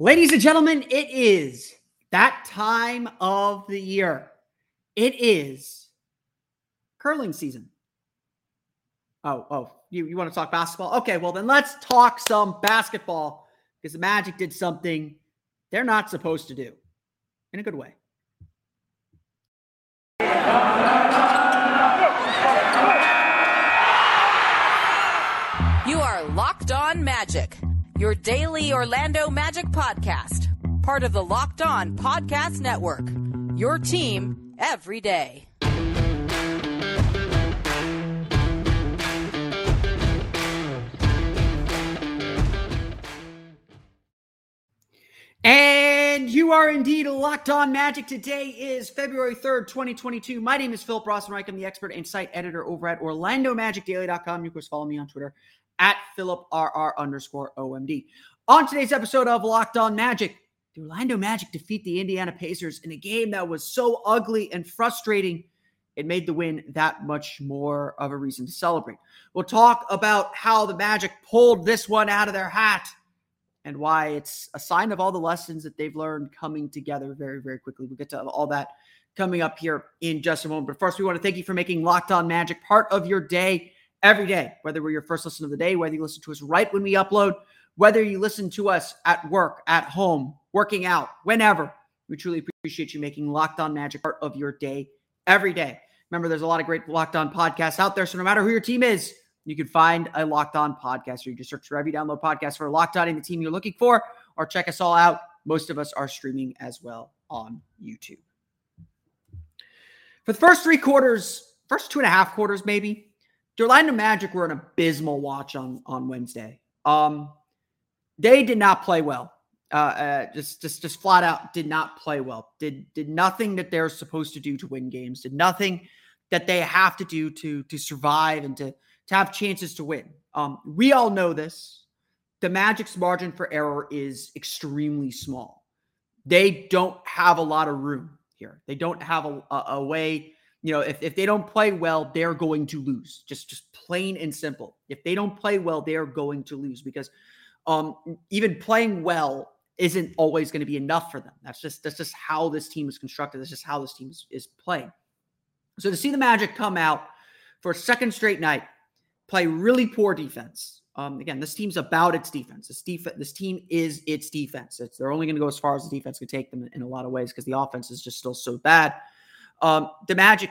Ladies and gentlemen, it is that time of the year. It is curling season. Oh, oh, you, you want to talk basketball? Okay, well, then let's talk some basketball because the Magic did something they're not supposed to do in a good way. You are Locked On Magic, your daily Orlando Magic podcast, part of the Locked On Podcast Network. Your team every day. And you are indeed locked on magic. Today is February 3rd, 2022. My name is Philip Rossman-Reich. I'm the expert and site editor over at OrlandoMagicDaily.com. You can follow me on Twitter at Philip PhilipRR underscore OMD. On today's episode of Locked On Magic, the Orlando Magic defeat the Indiana Pacers in a game that was so ugly and frustrating. It made the win that much more of a reason to celebrate. We'll talk about how the Magic pulled this one out of their hat and why it's a sign of all the lessons that they've learned coming together very, very quickly. We'll get to all that coming up here in just a moment. But first, we want to thank you for making Locked On Magic part of your day every day, whether we're your first listen of the day, whether you listen to us right when we upload, whether you listen to us at work, at home, working out, whenever. We truly appreciate you making Locked On Magic part of your day every day. Remember, there's a lot of great Locked On podcasts out there. So no matter who your team is, you can find a Locked On podcast, or you just search for every download podcast for Locked On in the team you're looking for, or check us all out. Most of us are streaming as well on YouTube. For the first three quarters, first two and a half quarters, maybe, the Orlando Magic were an abysmal watch on on Wednesday. Um, they did not play well. Uh, uh, just just just flat out did not play well. Did did nothing that they're supposed to do to win games. Did nothing that they have to do to to survive and to to have chances to win. Um, we all know this. The Magic's margin for error is extremely small. They don't have a lot of room here. They don't have a, a, a way. You know, if, if they don't play well, they're going to lose. Just just plain and simple. If they don't play well, they are going to lose because um, even playing well isn't always going to be enough for them. That's just that's just how this team is constructed. That's just how this team is, is playing. So to see the Magic come out for a second straight night play really poor defense. Um, again, this team's about its defense. This defense, this team is its defense. It's, they're only going to go as far as the defense can take them in a lot of ways because the offense is just still so bad. Um, the Magic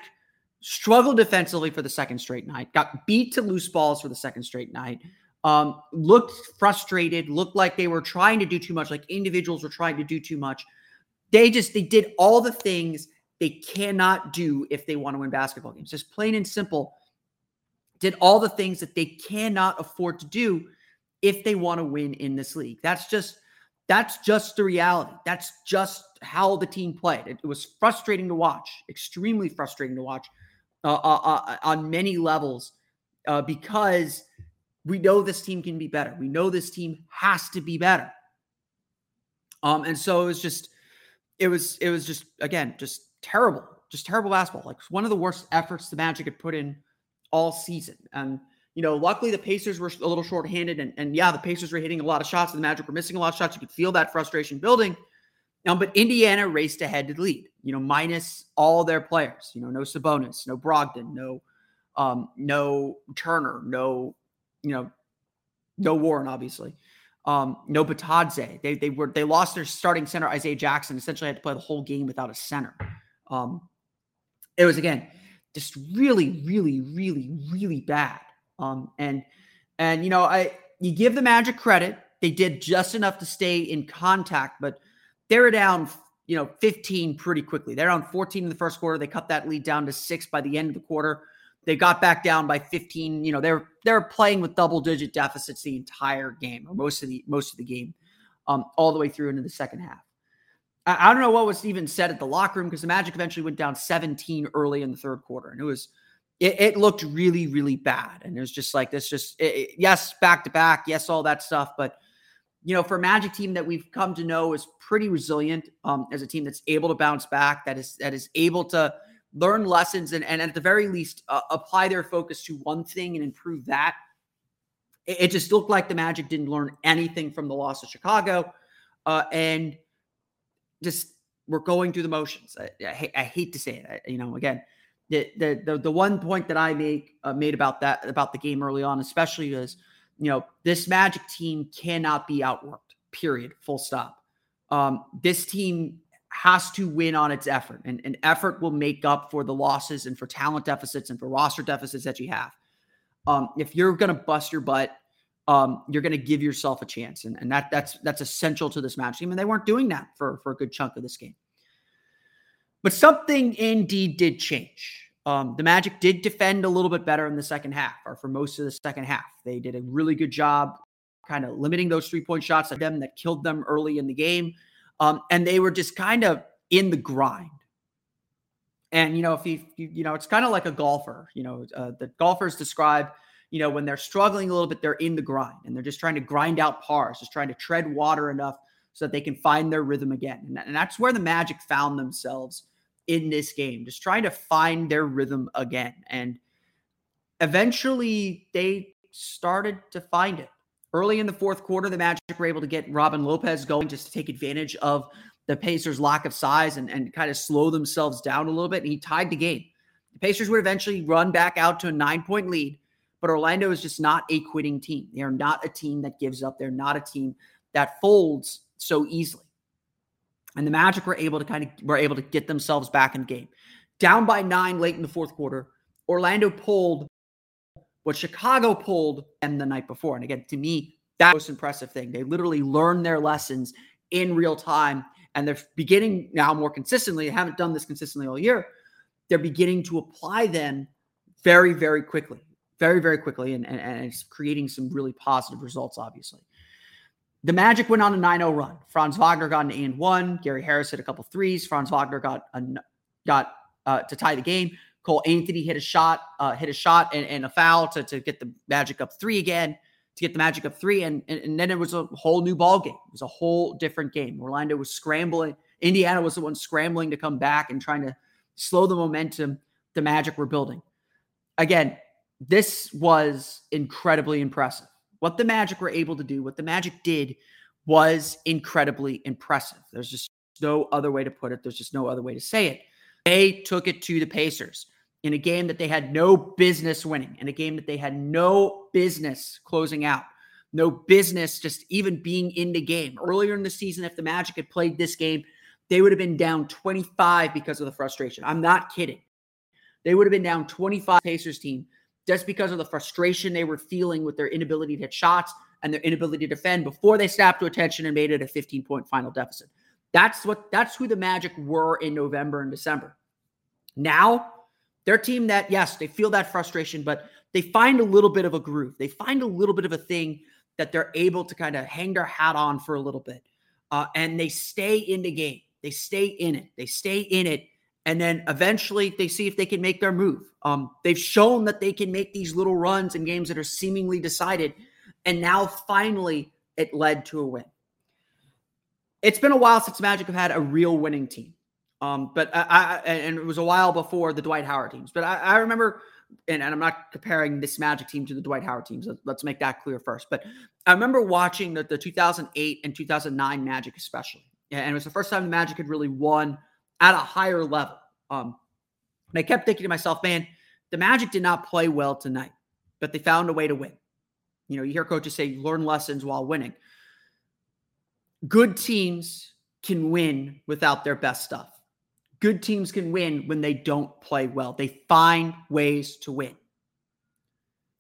struggled defensively for the second straight night. Got beat to loose balls for the second straight night. Um, looked frustrated. Looked like they were trying to do too much. Like individuals were trying to do too much. They just they did all the things they cannot do if they want to win basketball games. Just plain and simple did all the things that they cannot afford to do if they want to win in this league. That's just that's just the reality. That's just how the team played. It, it was frustrating to watch, extremely frustrating to watch uh, uh, uh, on many levels uh, because we know this team can be better. We know this team has to be better. Um, and so it was just, it was, it was just again, just terrible, just terrible basketball. Like one of the worst efforts the Magic had put in all season. And, you know, luckily the Pacers were a little shorthanded. And, and yeah, the Pacers were hitting a lot of shots and the Magic were missing a lot of shots. You could feel that frustration building. Um, but Indiana raced ahead to lead, you know, minus all their players, you know, no Sabonis, no Brogdon, no, um, no Turner, no, you know, no Warren, obviously. Um, no Bitadze. They they were they lost their starting center, Isaiah Jackson, essentially had to play the whole game without a center. Um, it was again just really, really, really, really bad. Um, and and you know, I you give the Magic credit; they did just enough to stay in contact, but they were down, you know, 15 pretty quickly. They're on 14 in the first quarter. They cut that lead down to six by the end of the quarter. They got back down by 15. You know, they're they're playing with double digit deficits the entire game, or most of the most of the game. um, all the way through into the second half. I don't know what was even said at the locker room because the Magic eventually went down 17 early in the third quarter, and it was it, it looked really really bad. And it was just like this, just it, yes, back to back, yes, all that stuff, but you know, for a Magic team that we've come to know is pretty resilient, um, as a team that's able to bounce back, that is that is able to learn lessons and, and at the very least uh, apply their focus to one thing and improve that. It, it, just looked like the Magic didn't learn anything from the loss of Chicago, uh, and just we're going through the motions. I, I, I hate to say it, I, you know. Again, the, the the one point that I make uh, made about that about the game early on, especially is you know, this Magic team cannot be outworked, period, full stop. Um, this team has to win on its effort, and, and effort will make up for the losses and for talent deficits and for roster deficits that you have. Um, if you're going to bust your butt, um, you're going to give yourself a chance, and, and that that's that's essential to this match team, and they weren't doing that for for a good chunk of this game. But something indeed did change. Um, the Magic did defend a little bit better in the second half, or for most of the second half. They did a really good job kind of limiting those three point shots at them that killed them early in the game. Um, and they were just kind of in the grind. And, you know, if you, you, know, it's kind of like a golfer, you know, uh, the golfers describe, you know, when they're struggling a little bit, they're in the grind and they're just trying to grind out pars, just trying to tread water enough so that they can find their rhythm again. And, and that's where the Magic found themselves in this game, just trying to find their rhythm again. And eventually they started to find it. Early in the fourth quarter, the Magic were able to get Robin Lopez going just to take advantage of the Pacers' lack of size and, and kind of slow themselves down a little bit. And he tied the game. The Pacers would eventually run back out to a nine point lead, but Orlando is just not a quitting team. They are not a team that gives up. They're not a team that folds so easily. And the Magic were able to kind of were able to get themselves back in game. Down by nine late in the fourth quarter, Orlando pulled what Chicago pulled and the night before. And again, to me, that was impressive thing. They literally learned their lessons in real time, and they're beginning now more consistently. They haven't done this consistently all year. They're beginning to apply them very, very quickly, very, very quickly, and, and, and it's creating some really positive results, obviously. The Magic went on a 9 0 run. Franz Wagner got an and one. Gary Harris hit a couple threes. Franz Wagner got a, got uh, to tie the game. Cole Anthony hit a shot, uh, hit a shot and, and, a foul to, to get the Magic up three again, to get the Magic up three. And, and, and then it was a whole new ball game. It was a whole different game. Orlando was scrambling. Indiana was the one scrambling to come back and trying to slow the momentum the Magic were building. Again, this was incredibly impressive. What the Magic were able to do, what the Magic did was incredibly impressive. There's just no other way to put it. There's just no other way to say it. They took it to the Pacers in a game that they had no business winning, in a game that they had no business closing out, no business just even being in the game. Earlier in the season, if the Magic had played this game, they would have been down 25 because of the frustration. I'm not kidding. They would have been down 25 Pacers team just because of the frustration they were feeling with their inability to hit shots and their inability to defend before they snapped to attention and made it a 15 point final deficit. That's what that's who the Magic were in November and December. Now, they're team that, yes, they feel that frustration, but they find a little bit of a groove. They find a little bit of a thing that they're able to kind of hang their hat on for a little bit. Uh, and they stay in the game. They stay in it. They stay in it and then eventually they see if they can make their move. Um, they've shown that they can make these little runs in games that are seemingly decided, and now finally it led to a win. It's been a while since Magic have had a real winning team, um, but I, I, and it was a while before the Dwight Howard teams. But I, I remember, and, and, I'm not comparing this Magic team to the Dwight Howard teams. Let's make that clear first. But I remember watching the, the 2008 and 2009 Magic, especially, and it was the first time the Magic had really won at a higher level. Um, and I kept thinking to myself, man, the Magic did not play well tonight, but they found a way to win. You know, you hear coaches say learn lessons while winning. Good teams can win without their best stuff. Good teams can win when they don't play well. They find ways to win.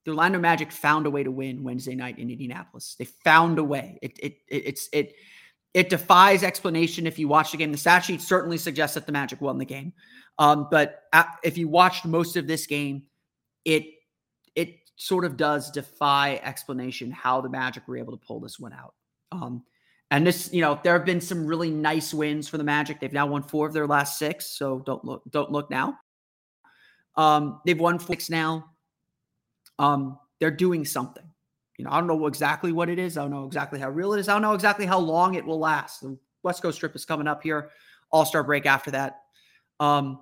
The Orlando Magic found a way to win Wednesday night in Indianapolis. They found a way. It, it, it it's it it defies explanation if you watch the game. The stat sheet certainly suggests that the Magic won the game. Um, but if you watched most of this game, it it sort of does defy explanation how the Magic were able to pull this one out. Um, And this, you know, there have been some really nice wins for the Magic. They've now won four of their last six, so don't look, don't look now. Um, they've won six now. Um, they're doing something. You know, I don't know exactly what it is. I don't know exactly how real it is. I don't know exactly how long it will last. The West Coast trip is coming up here. All Star break after that. Um,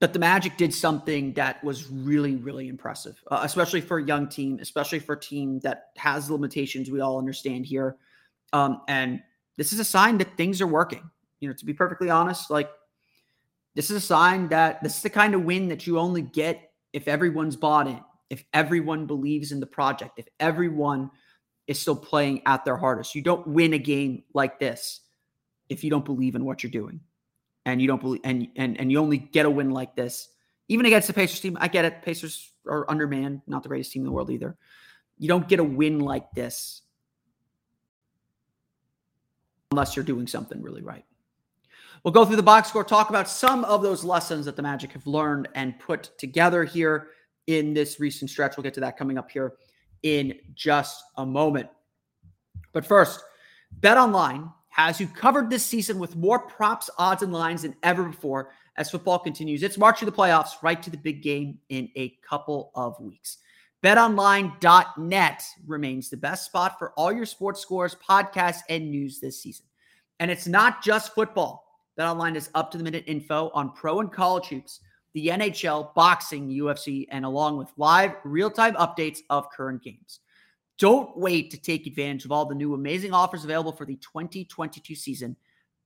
but the Magic did something that was really, really impressive, uh, especially for a young team, especially for a team that has limitations we all understand here. Um, and this is a sign that things are working. You know, to be perfectly honest, like this is a sign that this is the kind of win that you only get if everyone's bought in, if everyone believes in the project, if everyone is still playing at their hardest. You don't win a game like this if you don't believe in what you're doing. And you don't believe and and and you only get a win like this, even against the Pacers team. I get it. Pacers are undermanned, not the greatest team in the world either. You don't get a win like this unless you're doing something really right. We'll go through the box score, talk about some of those lessons that the Magic have learned and put together here in this recent stretch. We'll get to that coming up here in just a moment. But first, Bet Online has you covered this season with more props, odds, and lines than ever before as football continues its march to the playoffs right to the big game in a couple of weeks. BetOnline.net remains the best spot for all your sports scores, podcasts, and news this season. And it's not just football. BetOnline is up to the minute info on pro and college hoops, the NHL, boxing, UFC, and along with live real time updates of current games. Don't wait to take advantage of all the new amazing offers available for the 2022 season.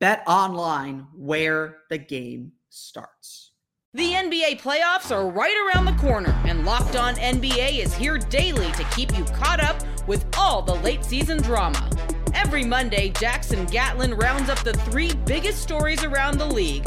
Bet online where the game starts. The NBA playoffs are right around the corner, and Locked On NBA is here daily to keep you caught up with all the late season drama. Every Monday, Jackson Gatlin rounds up the three biggest stories around the league,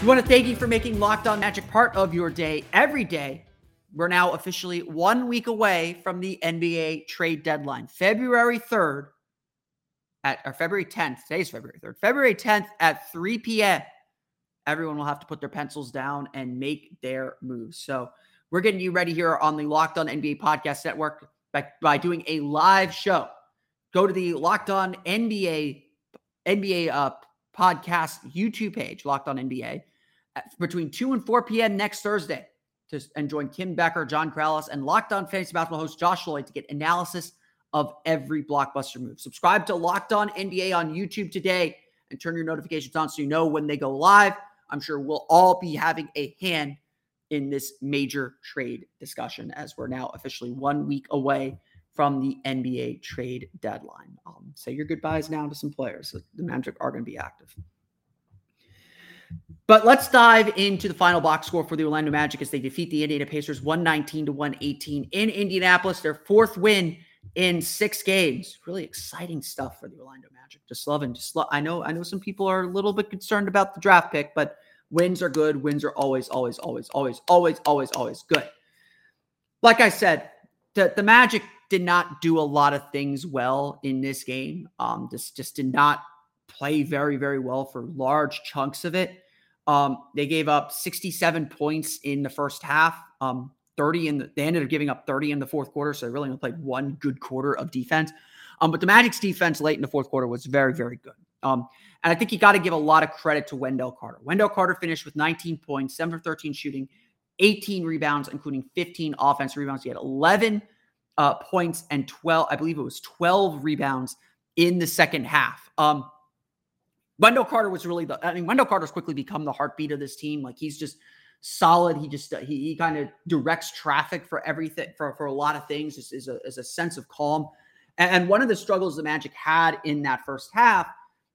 We want to thank you for making Locked On Magic part of your day every day. We're now officially one week away from the NBA trade deadline, February 3rd at or February 10th. Today's February 3rd. February 10th at 3 p.m. Everyone will have to put their pencils down and make their moves. So we're getting you ready here on the Locked On NBA Podcast Network by, by doing a live show. Go to the Locked On NBA NBA uh, podcast YouTube page, Locked On NBA between 2 and 4 p.m. next Thursday to and join Kim Becker, John Krales, and Locked On Fantasy Basketball host Josh Lloyd to get analysis of every blockbuster move. Subscribe to Locked On NBA on YouTube today and turn your notifications on so you know when they go live. I'm sure we'll all be having a hand in this major trade discussion as we're now officially one week away from the NBA trade deadline. Um, say your goodbyes now to some players. The Magic are going to be active. But let's dive into the final box score for the Orlando Magic as they defeat the Indiana Pacers 119 to 118 in Indianapolis, their fourth win in six games. Really exciting stuff for the Orlando Magic. Just loving, just. I know, I know some people are a little bit concerned about the draft pick, but wins are good. Wins are always, always, always, always, always, always, always good. Like I said, the, the Magic did not do a lot of things well in this game. Um, just just did not play very, very well for large chunks of it. Um, they gave up 67 points in the first half. Um, 30 in the, they ended up giving up 30 in the fourth quarter. So they really only played one good quarter of defense. Um, but the Magic's defense late in the fourth quarter was very, very good. Um, and I think you got to give a lot of credit to Wendell Carter. Wendell Carter finished with 19 points, 7 for 13 shooting, 18 rebounds, including 15 offensive rebounds. He had 11 uh, points and 12, I believe it was 12 rebounds in the second half. Um, Wendell Carter was really the. I mean, Wendell Carter's quickly become the heartbeat of this team. Like he's just solid. He just he, he kind of directs traffic for everything for for a lot of things. Is is a is a sense of calm. And, and one of the struggles the Magic had in that first half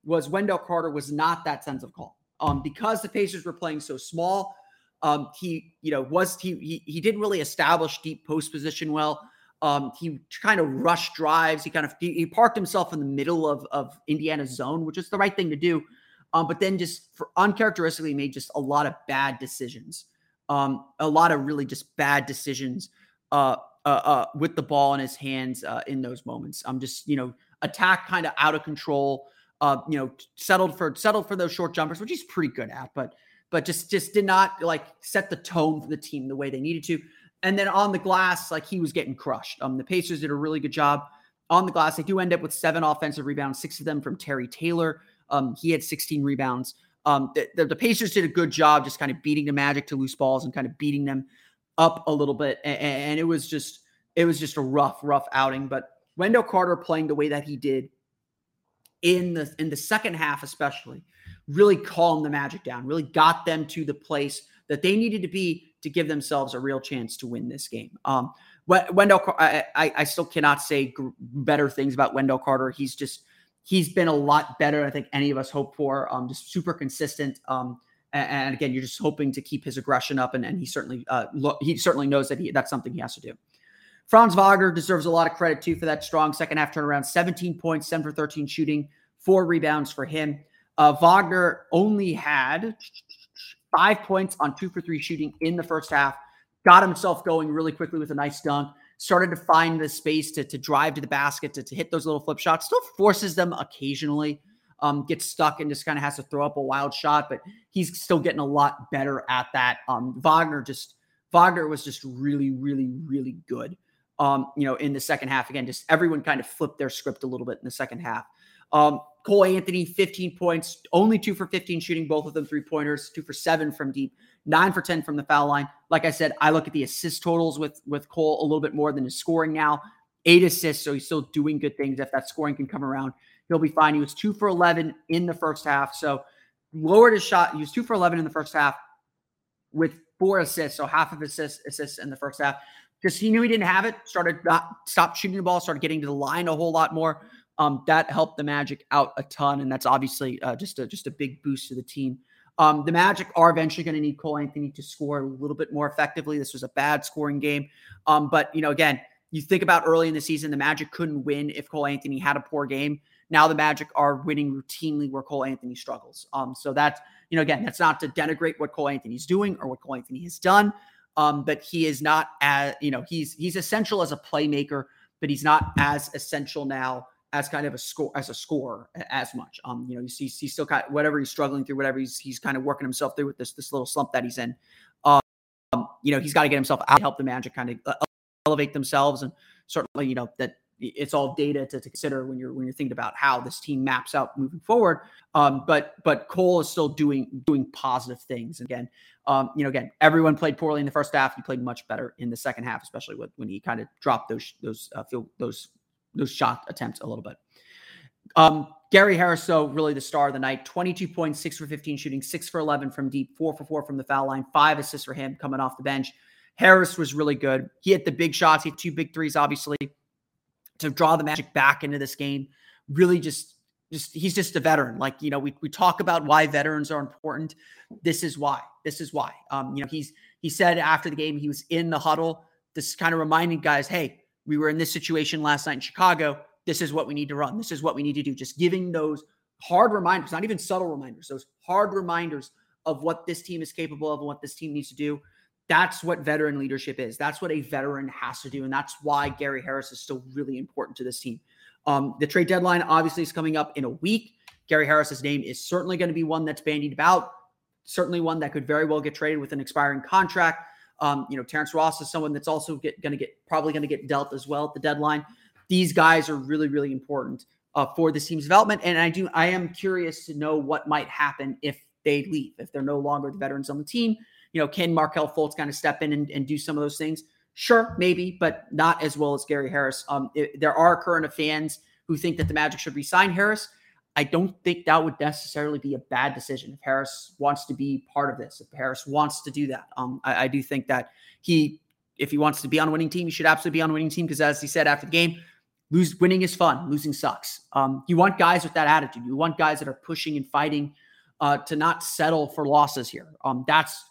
was Wendell Carter was not that sense of calm. Um, because the Pacers were playing so small, um, he you know was he he he didn't really establish deep post position well. Um, he kind of rushed drives. He kind of he, he, parked himself in the middle of of Indiana's zone, which is the right thing to do. Um, but then just for uncharacteristically made just a lot of bad decisions. Um, a lot of really just bad decisions uh, uh, uh, with the ball in his hands uh, in those moments. I'm just you know attack kind of out of control. Uh, you know, settled for settled for those short jumpers, which he's pretty good at, but but just just did not like set the tone for the team the way they needed to. And then on the glass, like he was getting crushed. Um, the Pacers did a really good job on the glass. They do end up with seven offensive rebounds, six of them from Terry Taylor. Um, he had 16 rebounds. Um, the, the, the, Pacers did a good job just kind of beating the Magic to loose balls and kind of beating them up a little bit. And, and it was just it was just a rough, rough outing. But Wendell Carter playing the way that he did in the in the second half, especially, really calmed the Magic down, really got them to the place that they needed to be to give themselves a real chance to win this game. Um, Wendell, I, I, still cannot say better things about Wendell Carter. He's just he's been a lot better. Than I think any of us hope for. Um, just super consistent. Um, and, and again, you're just hoping to keep his aggression up, and, and he certainly uh, lo- he certainly knows that he that's something he has to do. Franz Wagner deserves a lot of credit too for that strong second half turnaround. 17 points, 7 for 13 shooting, four rebounds for him. Uh, Wagner only had five points on two for three shooting in the first half. Got himself going really quickly with a nice dunk. Started to find the space to, to drive to the basket, to, to hit those little flip shots. Still forces them occasionally. Um, gets stuck and just kind of has to throw up a wild shot, but he's still getting a lot better at that. Um, Wagner just Wagner was just really, really, really good. Um, you know, in the second half again, just everyone kind of flipped their script a little bit in the second half. Um, Cole Anthony, 15 points, only two for 15 shooting, both of them three pointers, two for seven from deep, nine for 10 from the foul line. Like I said, I look at the assist totals with, with Cole a little bit more than his scoring now. Eight assists, so he's still doing good things. If that scoring can come around, he'll be fine. He was two for 11 in the first half, so lowered his shot. He was two for 11 in the first half with four assists, so half of assists, assists in the first half. Just he knew he didn't have it, started not stopped shooting the ball, started getting to the line a whole lot more. Um, that helped the Magic out a ton, and that's obviously uh, just a just a big boost to the team. Um, the Magic are eventually going to need Cole Anthony to score a little bit more effectively. This was a bad scoring game, um, but you know, again, you think about early in the season, the Magic couldn't win if Cole Anthony had a poor game. Now the Magic are winning routinely where Cole Anthony struggles. Um, so that's you know, again, that's not to denigrate what Cole Anthony's doing or what Cole Anthony has done, um, but he is not as you know he's he's essential as a playmaker, but he's not as essential now as kind of a score as a score as much. Um, you know, he's, he's, still of whatever he's struggling through, whatever he's he's kind of working himself through with this this little slump that he's in. Um, you know, he's got to get himself out, help the Magic kind of uh, elevate themselves, and certainly, you know, that it's all data to, to, consider when you're when you're thinking about how this team maps out moving forward. Um, but but Cole is still doing doing positive things. Again, um, you know, again, everyone played poorly in the first half. He played much better in the second half, especially with, when he kind of dropped those those uh, field those those shot attempts a little bit. Um, Gary Harris, though, really the star of the night 22 points, six for 15 shooting, six for 11 from deep, four for four from the foul line, five assists for him coming off the bench. Harris was really good. He hit the big shots, he had two big threes, obviously, to draw the Magic back into this game. Really just just he's just a veteran. Like, you know, we, we talk about why veterans are important. This is why. This is why. Um, you know, he's he said after the game, he was in the huddle, this kind of reminding guys, hey, we were in this situation last night in Chicago. This is what we need to run. This is what we need to do. Just giving those hard reminders, not even subtle reminders, those hard reminders of what this team is capable of and what this team needs to do. That's what veteran leadership is. That's what a veteran has to do. And that's why Gary Harris is still really important to this team. Um, the trade deadline obviously is coming up in a week. Gary Harris's name is certainly going to be one that's bandied about, certainly one that could very well get traded with an expiring contract. Um, you know, Terrence Ross is someone that's also going to get probably going to get dealt as well at the deadline. These guys are really, really important uh, for this team's development. And I do, I am curious to know what might happen if they leave, if they're no longer the veterans on the team. You know, can Markelle Fultz kind of step in and, and do some of those things? Sure, maybe, but not as well as Gary Harris. Um, it, there are current fans who think that the Magic should resign Harris. I don't think that would necessarily be a bad decision if Harris wants to be part of this. If Harris wants to do that, um, I, I, do think that he, if he wants to be on a winning team, he should absolutely be on a winning team because, as he said after the game, lose winning is fun, losing sucks. Um, you want guys with that attitude. You want guys that are pushing and fighting uh, to not settle for losses here. Um, that's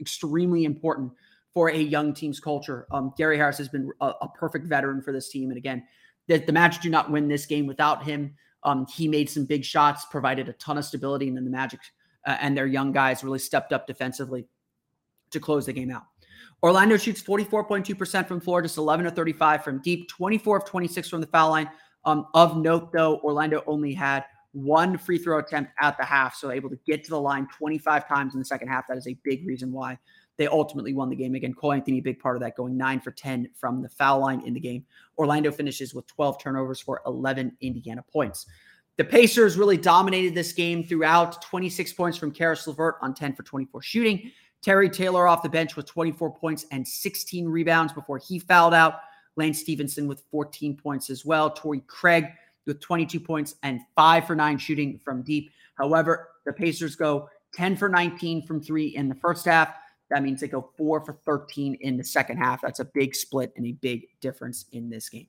extremely important for a young team's culture. Um, Gary Harris has been a, a, perfect veteran for this team. And again, the, the Magic do not win this game without him. Um, he made some big shots, provided a ton of stability, and then the Magic uh, and their young guys really stepped up defensively to close the game out. Orlando shoots 44.2% from floor, just 11 of 35 from deep, 24 of 26 from the foul line. Um, of note, though, Orlando only had one free throw attempt at the half, so able to get to the line 25 times in the second half. That is a big reason why they ultimately won the game. Again, Cole Anthony, big part of that, going nine for 10 from the foul line in the game. Orlando finishes with 12 turnovers for 11 Indiana points. The Pacers really dominated this game throughout 26 points from Caris LeVert on 10 for 24 shooting. Terry Taylor off the bench with 24 points and 16 rebounds before he fouled out. Lance Stephenson with 14 points as well. Torrey Craig with 22 points and five for nine shooting from deep. However, the Pacers go 10 for 19 from three in the first half. That means they go four for 13 in the second half. That's a big split and a big difference in this game.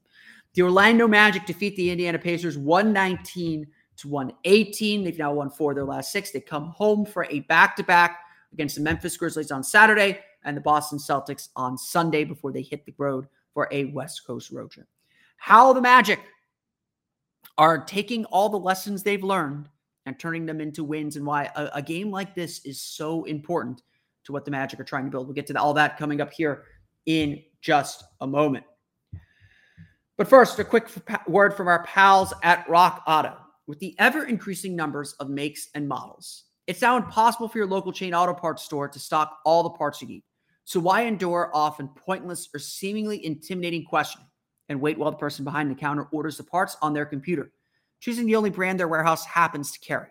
The Orlando Magic defeat the Indiana Pacers 119 to 118. They've now won four of their last six. They come home for a back to back against the Memphis Grizzlies on Saturday and the Boston Celtics on Sunday before they hit the road for a West Coast road trip. How the Magic are taking all the lessons they've learned and turning them into wins, and why a, a game like this is so important to what the Magic are trying to build. We'll get to all that coming up here in just a moment. But first, a quick word from our pals at Rock Auto. With the ever increasing numbers of makes and models, it's now impossible for your local chain auto parts store to stock all the parts you need. So why endure often pointless or seemingly intimidating questioning and wait while the person behind the counter orders the parts on their computer, choosing the only brand their warehouse happens to carry?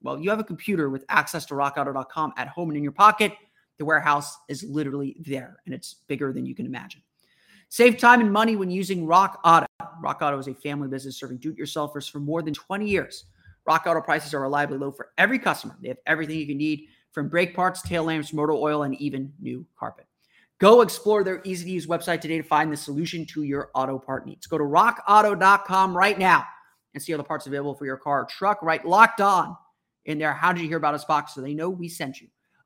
Well, you have a computer with access to rockauto.com at home and in your pocket the warehouse is literally there and it's bigger than you can imagine. Save time and money when using Rock Auto. Rock Auto is a family business serving do it yourselfers for more than 20 years. Rock Auto prices are reliably low for every customer. They have everything you can need from brake parts, tail lamps, motor oil, and even new carpet. Go explore their easy to use website today to find the solution to your auto part needs. Go to rockauto.com right now and see all the parts available for your car or truck, right? Locked on in there. How did you hear about us box so they know we sent you?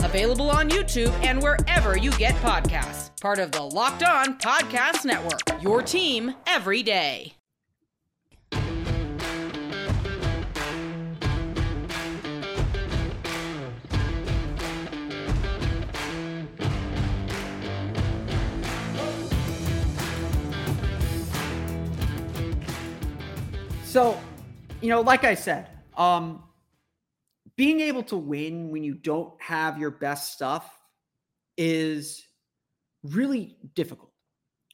Available on YouTube and wherever you get podcasts. Part of the Locked On Podcast Network. Your team every day. So, you know, like I said, um, being able to win when you don't have your best stuff is really difficult.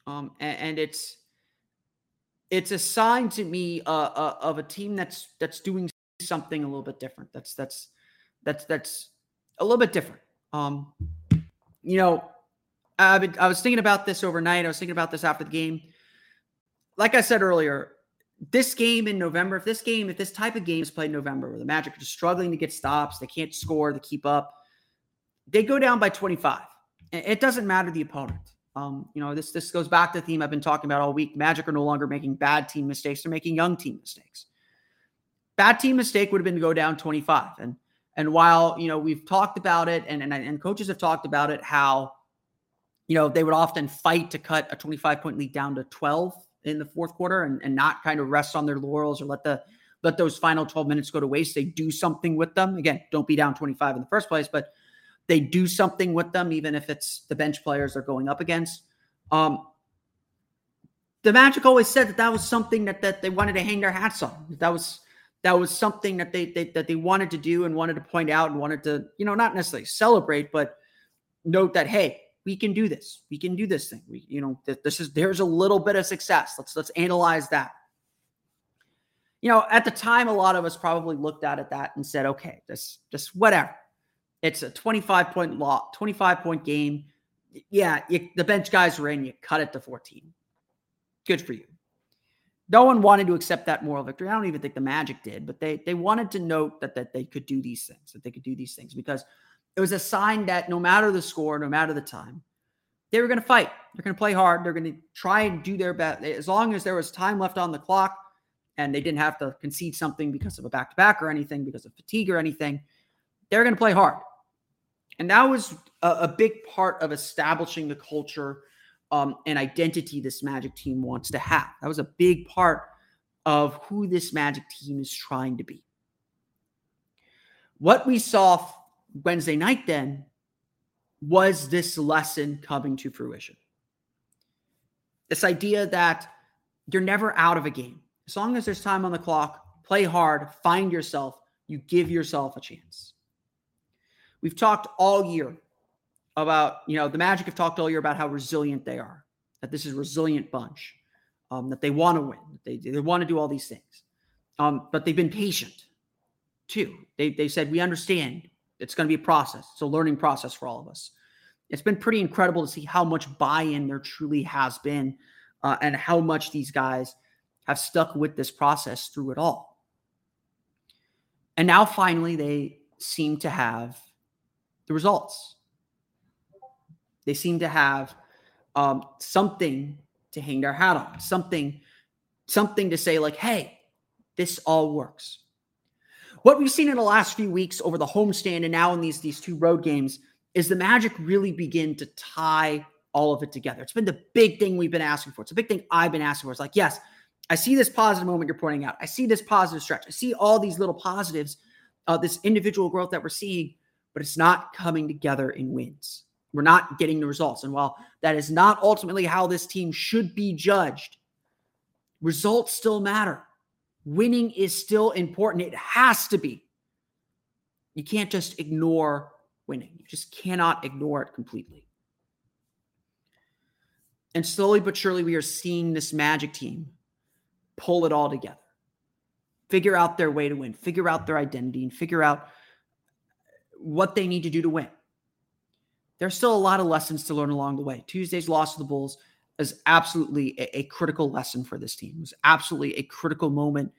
Um, and, and it's it's a sign to me uh, uh, of a team that's that's doing something a little bit different. That's that's that's that's a little bit different. Um, you know, I, I was thinking about this overnight. I was thinking about this after the game. Like I said earlier, this game in November, if this game, if this type of game is played in November where the Magic are just struggling to get stops, they can't score to keep up, they go down by 25. It doesn't matter the opponent. Um, you know, this this goes back to the theme I've been talking about all week. Magic are no longer making bad team mistakes, they're making young team mistakes. Bad team mistake would have been to go down 25. And and while you know we've talked about it and, and and coaches have talked about it, how you know they would often fight to cut a 25 point lead down to 12 in the fourth quarter and, and not kind of rest on their laurels or let the let those final 12 minutes go to waste. They do something with them. Again, don't be down 25 in the first place, but they do something with them, even if it's the bench players they're going up against. Um, the Magic always said that that was something that that they wanted to hang their hats on. That was that was something that they, they that they wanted to do and wanted to point out and wanted to you know not necessarily celebrate, but note that hey, we can do this. We can do this thing. We, you know, th- this is there's a little bit of success. Let's let's analyze that. You know, at the time, a lot of us probably looked at it that and said, okay, this just whatever. It's a 25 point law, 25 point game. yeah, you, the bench guys were in, you cut it to 14. Good for you. No one wanted to accept that moral victory. I don't even think the Magic did, but they they wanted to note that that they could do these things, that they could do these things because it was a sign that no matter the score, no matter the time, they were going to fight. They're going to play hard. They're going to try and do their best. As long as there was time left on the clock and they didn't have to concede something because of a back to back or anything, because of fatigue or anything, they're going to play hard. And that was a, a big part of establishing the culture um, and identity this Magic team wants to have. That was a big part of who this Magic team is trying to be. What we saw Wednesday night then was this lesson coming to fruition. This idea that you're never out of a game. As long as there's time on the clock, play hard, find yourself, you give yourself a chance. We've talked all year about, you know, the Magic have talked all year about how resilient they are, that this is a resilient bunch, um, that they want to win, they, they want to do all these things. Um, but they've been patient too. They, they said, we understand it's going to be a process. It's a learning process for all of us. It's been pretty incredible to see how much buy in there truly has been uh, and how much these guys have stuck with this process through it all. And now finally, they seem to have the results. They seem to have um, something to hang their hat on, something, something to say like, "Hey, this all works." What we've seen in the last few weeks over the homestand and now in these these two road games is the Magic really begin to tie all of it together. It's been the big thing we've been asking for. It's a big thing I've been asking for. It's like, yes, I see this positive moment you're pointing out. I see this positive stretch. I see all these little positives, uh, this individual growth that we're seeing but it's not coming together in wins. We're not getting the results. And while that is not ultimately how this team should be judged, results still matter. Winning is still important. It has to be. You can't just ignore winning, you just cannot ignore it completely. And slowly but surely, we are seeing this magic team pull it all together, figure out their way to win, figure out their identity, and figure out what they need to do to win. There's still a lot of lessons to learn along the way. Tuesday's loss to the Bulls is absolutely a, a critical lesson for this team. It was absolutely a critical moment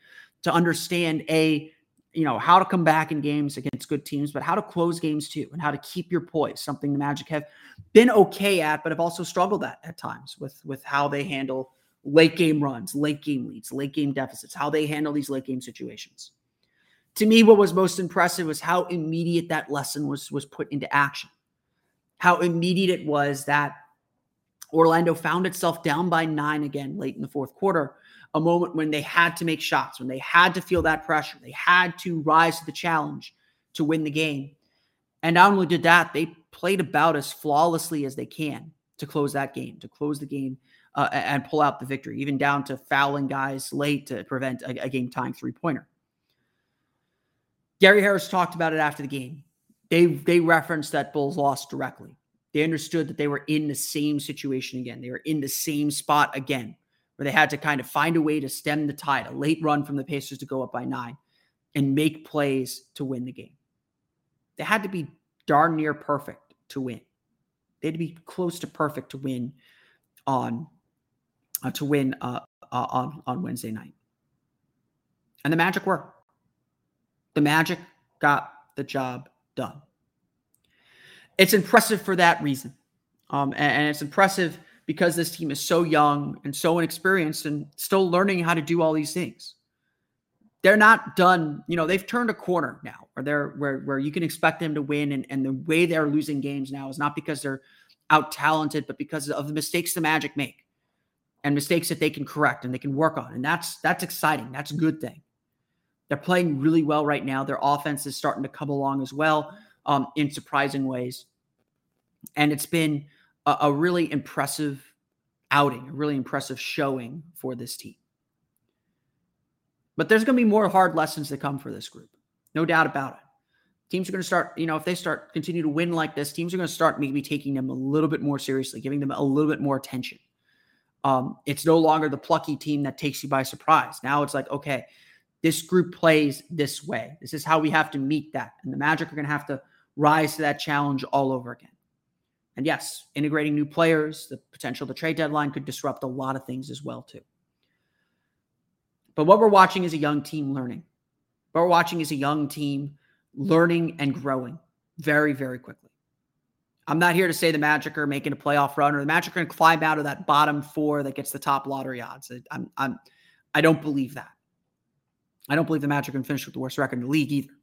to understand a you know how to come back in games against good teams, but how to close games too, and how to keep your poise. Something the Magic have been okay at, but have also struggled at at times with with how they handle late game runs, late game leads, late game deficits, how they handle these late game situations to me, what was most impressive was how immediate that lesson was was put into action. How immediate it was that Orlando found itself down by nine again late in the fourth quarter, a moment when they had to make shots, when they had to feel that pressure, they had to rise to the challenge to win the game. And not only did that, they played about as flawlessly as they can to close that game, to close the game uh, and pull out the victory, even down to fouling guys late to prevent a, a game tying three pointer. Gary Harris talked about it after the game. They they referenced that Bulls lost directly. They understood that they were in the same situation again. They were in the same spot again, where they had to kind of find a way to stem the tide, a late run from the Pacers to go up by nine and make plays to win the game. They had to be darn near perfect to win. They had to be close to perfect to win on uh, to win uh, uh, on on Wednesday night. And the Magic were. The Magic got the job done. It's impressive for that reason. Um, and, and it's impressive because this team is so young and so inexperienced and still learning how to do all these things. They're not done, you know, they've turned a corner now or they're where where you can expect them to win. And, and the way they're losing games now is not because they're out talented, but because of the mistakes the Magic make and mistakes that they can correct and they can work on. And that's that's exciting. That's a good thing. They're playing really well right now. Their offense is starting to come along as well um, in surprising ways. And it's been a, a really impressive outing, a really impressive showing for this team. But there's going to be more hard lessons to come for this group. No doubt about it. Teams are going to start, you know, if they start continue to win like this, teams are going to start maybe taking them a little bit more seriously, giving them a little bit more attention. Um, it's no longer the plucky team that takes you by surprise. Now it's like, okay, this group plays this way. This is how we have to meet that. And the Magic are going to have to rise to that challenge all over again. And yes, integrating new players, the potential the trade deadline could disrupt a lot of things as well too. But what we're watching is a young team learning. What we're watching is a young team learning and growing very, very quickly. I'm not here to say the Magic are making a playoff run or the Magic are going to climb out of that bottom four that gets the top lottery odds. I'm, I'm, I don't believe that. I don't believe the Magic can finish with the worst record in the league either.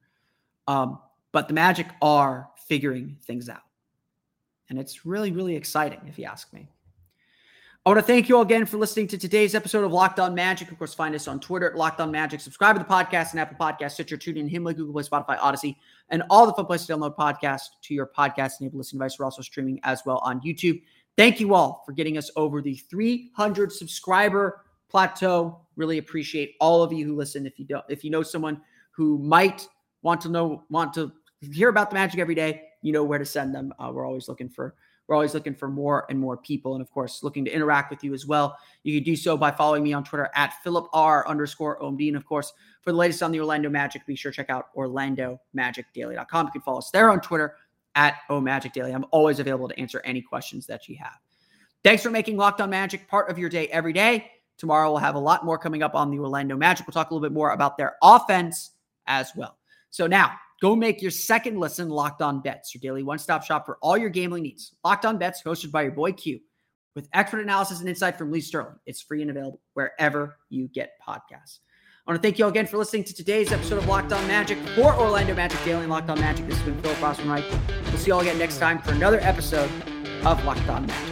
Um, but the Magic are figuring things out. And it's really, really exciting, if you ask me. I want to thank you all again for listening to today's episode of Locked On Magic. Of course, find us on Twitter at Locked On Magic. Subscribe to the podcast and Apple Podcasts, Stitcher, TuneIn, Himalaya, Google Play, Spotify, Odyssey, and all the fun places to download podcasts to your podcast-enabled listening device. We're also streaming as well on YouTube. Thank you all for getting us over the 300 subscriber plateau. Really appreciate all of you who listen. If you don't, if you know someone who might want to know, want to hear about the Magic every day, you know where to send them. Uh, we're always looking for we're always looking for more and more people. And of course, looking to interact with you as well. You can do so by following me on Twitter at Philip R underscore OMD. And of course, for the latest on the Orlando Magic, be sure to check out OrlandoMagicDaily.com. You can follow us there on Twitter at OMagicDaily. I'm always available to answer any questions that you have. Thanks for making Locked On Magic part of your day every day. Tomorrow we'll have a lot more coming up on the Orlando Magic. We'll talk a little bit more about their offense as well. So now Go make your second listen Locked On Bets, your daily one stop shop for all your gambling needs. Locked On Bets, hosted by your boy Q, with expert analysis and insight from Lee Sterling. It's free and available wherever you get podcasts. I want to thank you all again for listening to today's episode of Locked On Magic for Orlando Magic Daily and Locked On Magic. This has been Phil Rossman-Reich. We'll see you all again next time for another episode of Locked On Magic.